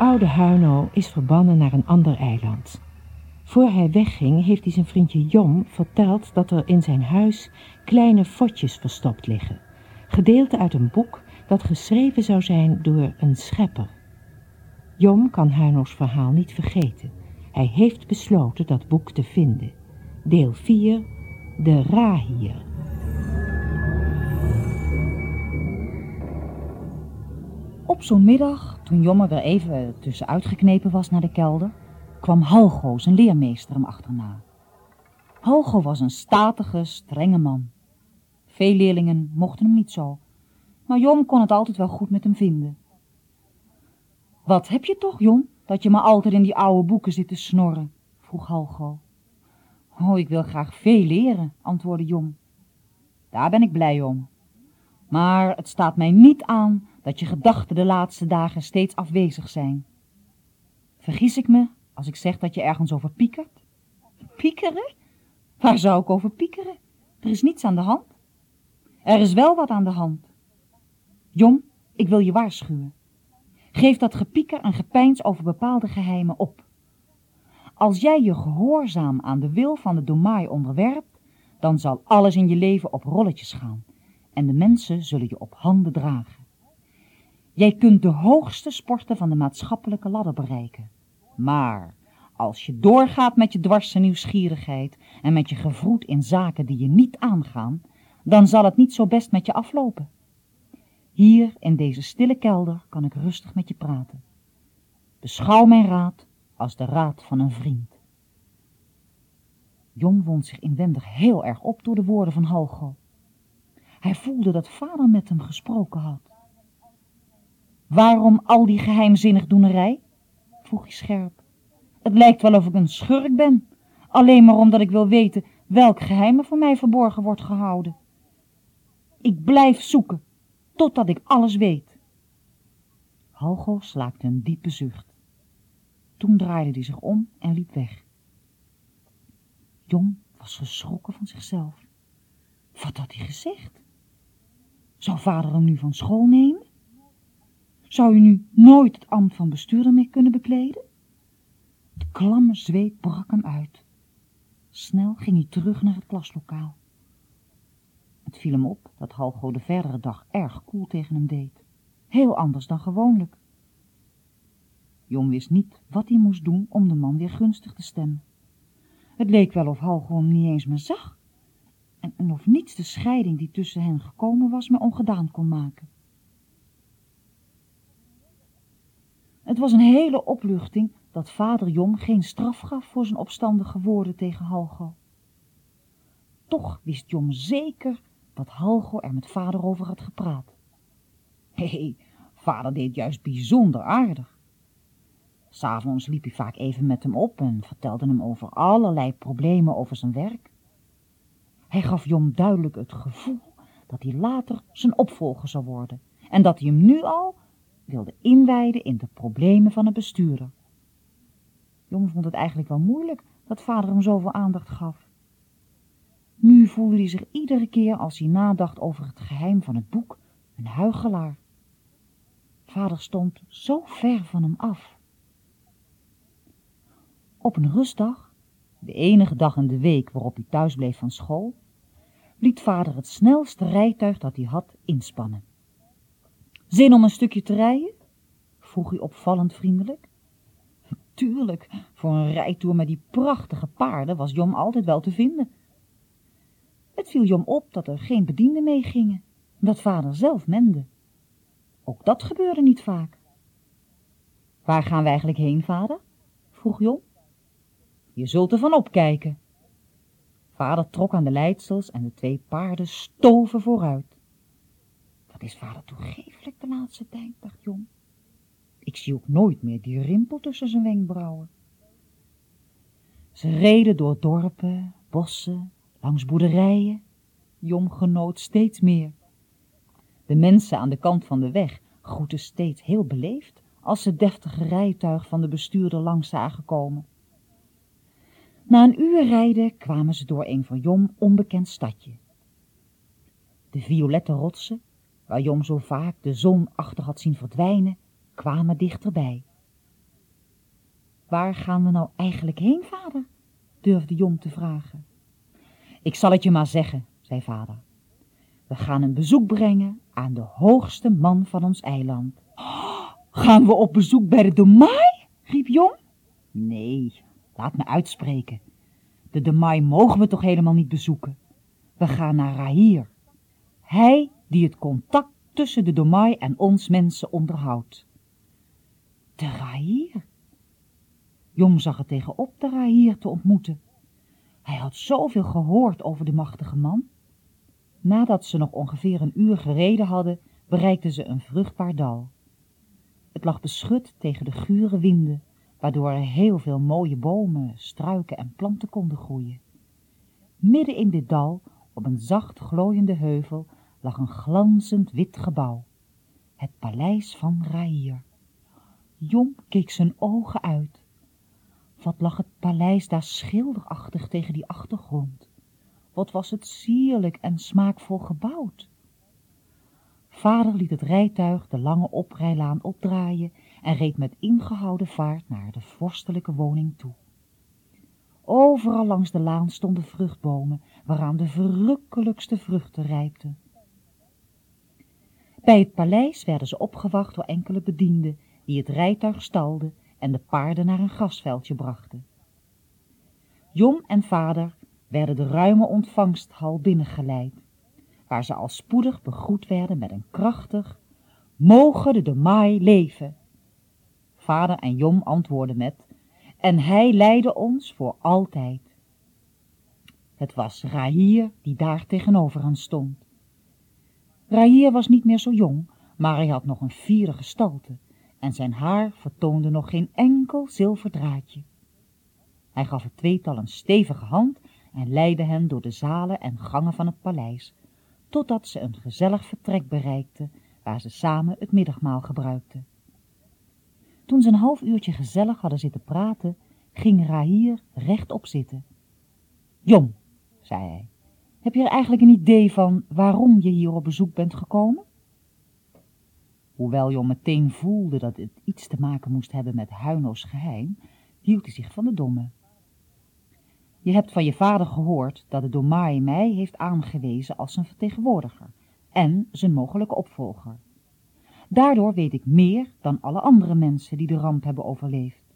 oude Huino is verbannen naar een ander eiland. Voor hij wegging heeft hij zijn vriendje Jom verteld dat er in zijn huis kleine fotjes verstopt liggen. Gedeelte uit een boek dat geschreven zou zijn door een schepper. Jom kan Huino's verhaal niet vergeten. Hij heeft besloten dat boek te vinden. Deel 4, de Rahier. Op zo'n middag, toen Jom er weer even tussenuit geknepen was naar de kelder, kwam Halgo, zijn leermeester, hem achterna. Halgo was een statige, strenge man. Veel leerlingen mochten hem niet zo, maar Jom kon het altijd wel goed met hem vinden. Wat heb je toch, Jom, dat je maar altijd in die oude boeken zit te snorren? vroeg Halgo. Oh, ik wil graag veel leren, antwoordde Jom. Daar ben ik blij om. Maar het staat mij niet aan dat je gedachten de laatste dagen steeds afwezig zijn. Vergis ik me als ik zeg dat je ergens over piekert? Piekeren? Waar zou ik over piekeren? Er is niets aan de hand. Er is wel wat aan de hand. Jong, ik wil je waarschuwen. Geef dat gepieker en gepeins over bepaalde geheimen op. Als jij je gehoorzaam aan de wil van de domaai onderwerpt, dan zal alles in je leven op rolletjes gaan en de mensen zullen je op handen dragen. Jij kunt de hoogste sporten van de maatschappelijke ladder bereiken. Maar als je doorgaat met je dwarse nieuwsgierigheid en met je gevroed in zaken die je niet aangaan, dan zal het niet zo best met je aflopen. Hier in deze stille kelder kan ik rustig met je praten. Beschouw mijn raad als de raad van een vriend. Jon wond zich inwendig heel erg op door de woorden van Halgo. Hij voelde dat vader met hem gesproken had. Waarom al die geheimzinnig doenerij? vroeg hij scherp. Het lijkt wel of ik een schurk ben, alleen maar omdat ik wil weten welk geheim er voor mij verborgen wordt gehouden. Ik blijf zoeken, totdat ik alles weet. Halgo slaakte een diepe zucht. Toen draaide hij zich om en liep weg. Jong was geschrokken van zichzelf. Wat had hij gezegd? Zou vader hem nu van school nemen? Zou u nu nooit het ambt van bestuurder meer kunnen bekleden? Het klamme zweet brak hem uit. Snel ging hij terug naar het klaslokaal. Het viel hem op dat Halgo de verdere dag erg koel tegen hem deed. Heel anders dan gewoonlijk. Jon wist niet wat hij moest doen om de man weer gunstig te stemmen. Het leek wel of Halgo hem niet eens meer zag en, of niets de scheiding die tussen hen gekomen was me ongedaan kon maken. Het was een hele opluchting dat vader Jon geen straf gaf voor zijn opstandige woorden tegen Halgo. Toch wist Jon zeker dat Halgo er met vader over had gepraat. Hé, hey, vader deed juist bijzonder aardig. S'avonds liep hij vaak even met hem op en vertelde hem over allerlei problemen over zijn werk. Hij gaf Jon duidelijk het gevoel dat hij later zijn opvolger zou worden en dat hij hem nu al wilde inwijden in de problemen van een bestuurder. Jon vond het eigenlijk wel moeilijk dat vader hem zoveel aandacht gaf. Nu voelde hij zich iedere keer als hij nadacht over het geheim van het boek een huigelaar. Vader stond zo ver van hem af. Op een rustdag, de enige dag in de week waarop hij thuis bleef van school, liet vader het snelste rijtuig dat hij had inspannen. Zin om een stukje te rijden? vroeg hij opvallend vriendelijk. Tuurlijk, voor een rijtoer met die prachtige paarden was Jom altijd wel te vinden. Het viel Jom op dat er geen bedienden meegingen, dat vader zelf mende. Ook dat gebeurde niet vaak. Waar gaan we eigenlijk heen, vader? vroeg Jom. Je zult ervan opkijken. Vader trok aan de leidsels en de twee paarden stoven vooruit. Wat is vader toegeeflijk de laatste tijd, dacht Jong. Ik zie ook nooit meer die rimpel tussen zijn wenkbrauwen. Ze reden door dorpen, bossen, langs boerderijen. Jom genoot steeds meer. De mensen aan de kant van de weg groetten steeds heel beleefd als ze deftige rijtuig van de bestuurder langs zagen komen. Na een uur rijden kwamen ze door een voor Jom onbekend stadje. De violette rotsen waar Jom zo vaak de zon achter had zien verdwijnen, kwamen dichterbij. Waar gaan we nou eigenlijk heen, vader? durfde Jom te vragen. Ik zal het je maar zeggen, zei vader. We gaan een bezoek brengen aan de hoogste man van ons eiland. gaan we op bezoek bij de Domai? riep Jom. Nee, laat me uitspreken. De Domai mogen we toch helemaal niet bezoeken. We gaan naar Rahir. Hij die het contact tussen de Domai en ons mensen onderhoudt. De Rahir? Jom zag er tegenop de Rahir te ontmoeten. Hij had zoveel gehoord over de machtige man. Nadat ze nog ongeveer een uur gereden hadden, bereikten ze een vruchtbaar dal. Het lag beschut tegen de gure winden, waardoor er heel veel mooie bomen, struiken en planten konden groeien. Midden in dit dal, op een zacht glooiende heuvel, lag een glanzend wit gebouw. Het paleis van Raïr. Jom keek zijn ogen uit. Wat lag het paleis daar schilderachtig tegen die achtergrond. Wat was het sierlijk en smaakvol gebouwd. Vader liet het rijtuig de lange oprijlaan opdraaien en reed met ingehouden vaart naar de vorstelijke woning toe. Overal langs de laan stonden vruchtbomen, waaraan de verrukkelijkste vruchten rijpten. Bij het paleis werden ze opgewacht door enkele bedienden, die het rijtuig stalden en de paarden naar een grasveldje brachten. Jom en vader werden de ruime ontvangsthal binnengeleid, waar ze al spoedig begroet werden met een krachtig, mogen de Domaai leven. Vader en Jom antwoordden met, en hij leidde ons voor altijd. Het was Rahir die daar tegenover hen stond. Rahir was niet meer zo jong, maar hij had nog een fiere gestalte en zijn haar vertoonde nog geen enkel zilverdraadje. Hij gaf het tweetal een stevige hand en leidde hen door de zalen en gangen van het paleis, totdat ze een gezellig vertrek bereikten, waar ze samen het middagmaal gebruikten. Toen ze een half uurtje gezellig hadden zitten praten, ging Rahir rechtop zitten. Jong, zei hij, heb je er eigenlijk een idee van waarom je hier op bezoek bent gekomen? Hoewel Jon meteen voelde dat het iets te maken moest hebben met Huino's geheim, hield hij zich van de domme. Je hebt van je vader gehoord dat de Domai mij heeft aangewezen als zijn vertegenwoordiger en zijn mogelijke opvolger. Daardoor weet ik meer dan alle andere mensen die de ramp hebben overleefd.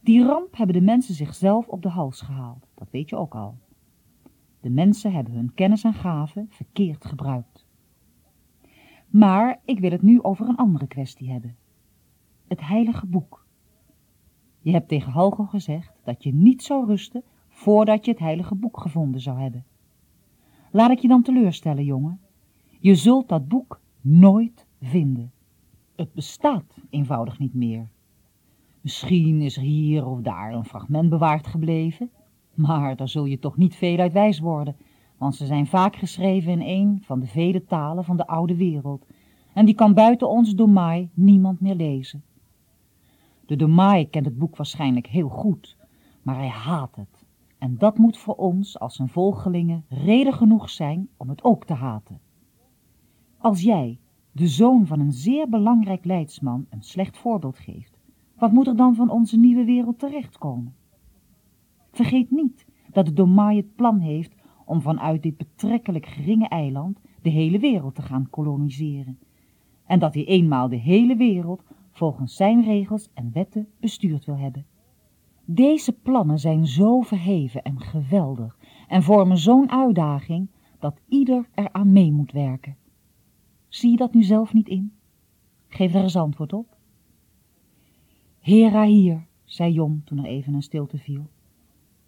Die ramp hebben de mensen zichzelf op de hals gehaald, dat weet je ook al. De mensen hebben hun kennis en gaven verkeerd gebruikt. Maar ik wil het nu over een andere kwestie hebben. Het heilige boek. Je hebt tegen Halgo gezegd dat je niet zou rusten voordat je het heilige boek gevonden zou hebben. Laat ik je dan teleurstellen, jongen. Je zult dat boek nooit vinden. Het bestaat eenvoudig niet meer. Misschien is er hier of daar een fragment bewaard gebleven, maar daar zul je toch niet veel uit wijs worden, want ze zijn vaak geschreven in een van de vele talen van de oude wereld, en die kan buiten ons Domai niemand meer lezen. De Domai kent het boek waarschijnlijk heel goed, maar hij haat het, en dat moet voor ons als zijn volgelingen reden genoeg zijn om het ook te haten. Als jij, de zoon van een zeer belangrijk leidsman, een slecht voorbeeld geeft, wat moet er dan van onze nieuwe wereld terechtkomen? Vergeet niet dat de Domai het plan heeft om vanuit dit betrekkelijk geringe eiland de hele wereld te gaan koloniseren. En dat hij eenmaal de hele wereld volgens zijn regels en wetten bestuurd wil hebben. Deze plannen zijn zo verheven en geweldig en vormen zo'n uitdaging dat ieder eraan mee moet werken. Zie je dat nu zelf niet in? Geef er eens antwoord op. Hera hier, zei Jom toen er even een stilte viel.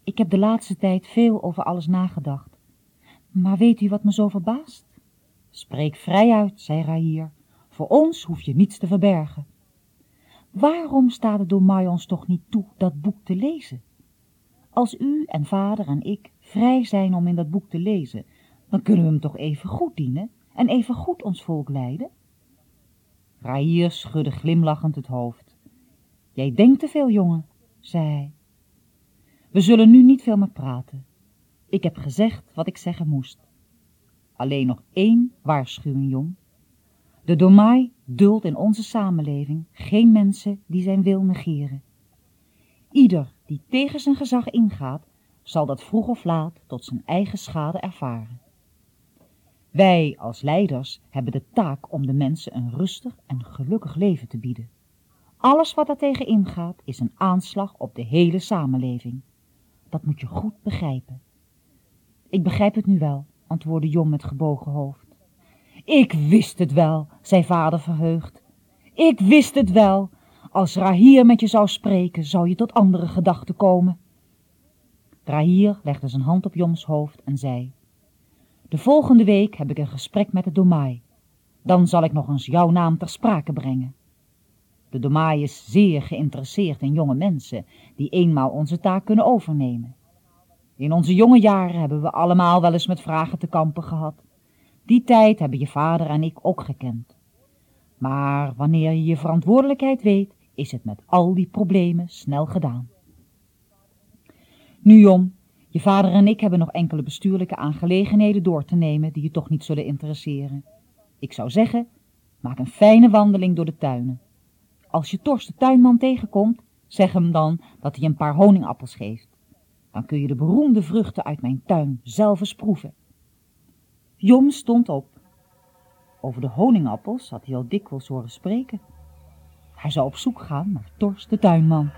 Ik heb de laatste tijd veel over alles nagedacht. Maar weet u wat me zo verbaast? Spreek vrij uit, zei Rahir. Voor ons hoef je niets te verbergen. Waarom staat het door mij ons toch niet toe dat boek te lezen? Als u en vader en ik vrij zijn om in dat boek te lezen, dan kunnen we hem toch even goed dienen en even goed ons volk leiden? Rahir schudde glimlachend het hoofd. Jij denkt te veel, jongen, zei hij. We zullen nu niet veel meer praten. Ik heb gezegd wat ik zeggen moest. Alleen nog één waarschuwing, jong. De Domai duldt in onze samenleving geen mensen die zijn wil negeren. Ieder die tegen zijn gezag ingaat, zal dat vroeg of laat tot zijn eigen schade ervaren. Wij als leiders hebben de taak om de mensen een rustig en gelukkig leven te bieden. Alles wat daartegen ingaat is een aanslag op de hele samenleving. Dat moet je goed begrijpen. Ik begrijp het nu wel, antwoordde Jon met gebogen hoofd. Ik wist het wel, zei vader verheugd. Ik wist het wel. Als Rahir met je zou spreken, zou je tot andere gedachten komen. Rahir legde zijn hand op Joms hoofd en zei... De volgende week heb ik een gesprek met de Domai. Dan zal ik nog eens jouw naam ter sprake brengen. De Domai is zeer geïnteresseerd in jonge mensen die eenmaal onze taak kunnen overnemen. In onze jonge jaren hebben we allemaal wel eens met vragen te kampen gehad. Die tijd hebben je vader en ik ook gekend. Maar wanneer je je verantwoordelijkheid weet, is het met al die problemen snel gedaan. Nu Jom, je vader en ik hebben nog enkele bestuurlijke aangelegenheden door te nemen die je toch niet zullen interesseren. Ik zou zeggen, maak een fijne wandeling door de tuinen. Als je Torst de tuinman tegenkomt, zeg hem dan dat hij een paar honingappels geeft. Dan kun je de beroemde vruchten uit mijn tuin zelf eens proeven. Jom stond op. Over de honingappels had hij al dikwijls horen spreken. Hij zou op zoek gaan naar Torst de tuinman.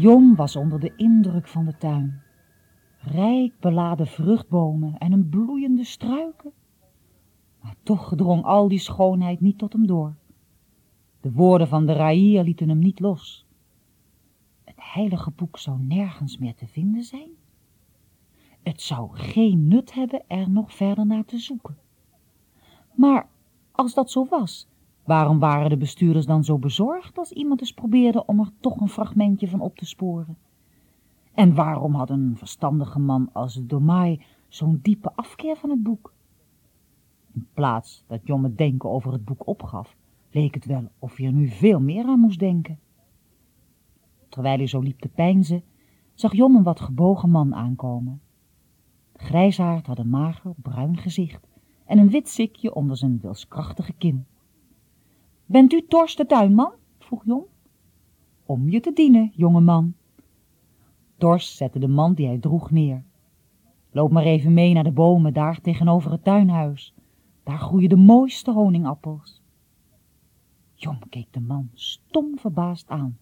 Jom was onder de indruk van de tuin. Rijk beladen vruchtbomen en een bloeiende struiken. Maar toch drong al die schoonheid niet tot hem door. De woorden van de Raïer lieten hem niet los. Het heilige boek zou nergens meer te vinden zijn. Het zou geen nut hebben er nog verder naar te zoeken. Maar als dat zo was, waarom waren de bestuurders dan zo bezorgd als iemand eens probeerde om er toch een fragmentje van op te sporen? En waarom had een verstandige man als Domai zo'n diepe afkeer van het boek? In plaats dat John het denken over het boek opgaf, leek het wel of hij er nu veel meer aan moest denken. Terwijl hij zo liep te peinzen, zag Jon een wat gebogen man aankomen. De grijsaard had een mager, bruin gezicht en een wit zikje onder zijn wilskrachtige kin. Bent u Torst de tuinman? vroeg Jon. Om je te dienen, jonge man. Torst zette de mand die hij droeg neer. Loop maar even mee naar de bomen daar tegenover het tuinhuis. Daar groeien de mooiste honingappels. Jon keek de man stom verbaasd aan.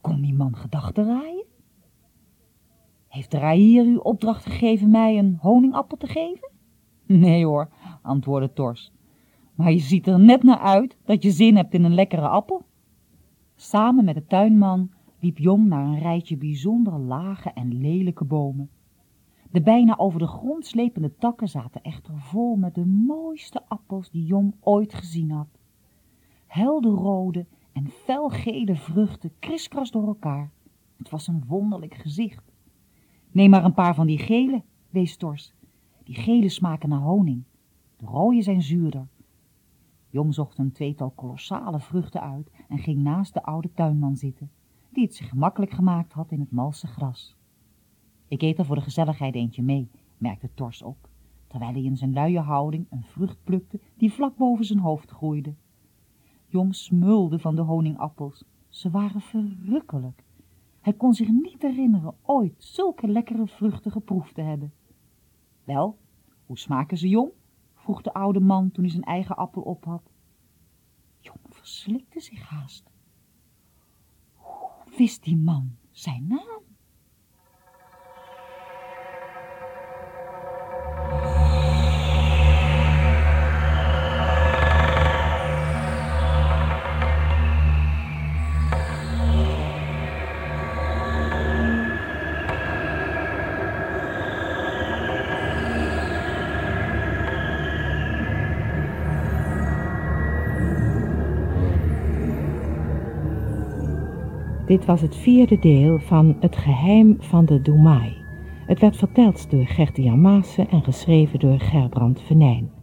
Kon die man gedachten raaien? Heeft de raaier u opdracht gegeven mij een honingappel te geven? Nee hoor, antwoordde Tors. Maar je ziet er net naar uit dat je zin hebt in een lekkere appel. Samen met de tuinman liep Jong naar een rijtje bijzonder lage en lelijke bomen. De bijna over de grond slepende takken zaten echter vol met de mooiste appels die Jong ooit gezien had. Helderrode en felgele vruchten kriskras door elkaar. Het was een wonderlijk gezicht. Neem maar een paar van die gele, wees Tors. Die gele smaken naar honing. De rode zijn zuurder. Jong zocht een tweetal kolossale vruchten uit en ging naast de oude tuinman zitten, die het zich gemakkelijk gemaakt had in het malse gras. Ik eet er voor de gezelligheid eentje mee, merkte Tors op, terwijl hij in zijn luie houding een vrucht plukte die vlak boven zijn hoofd groeide. Jong smulde van de honingappels. Ze waren verrukkelijk. Hij kon zich niet herinneren ooit zulke lekkere vruchten geproefd te hebben. Wel, hoe smaken ze, Jong? Vroeg de oude man toen hij zijn eigen appel op had. Jong verslikte zich haast. Hoe wist die man zijn naam? Dit was het vierde deel van Het geheim van de Doemai. Het werd verteld door Gertie Maassen en geschreven door Gerbrand Venijn.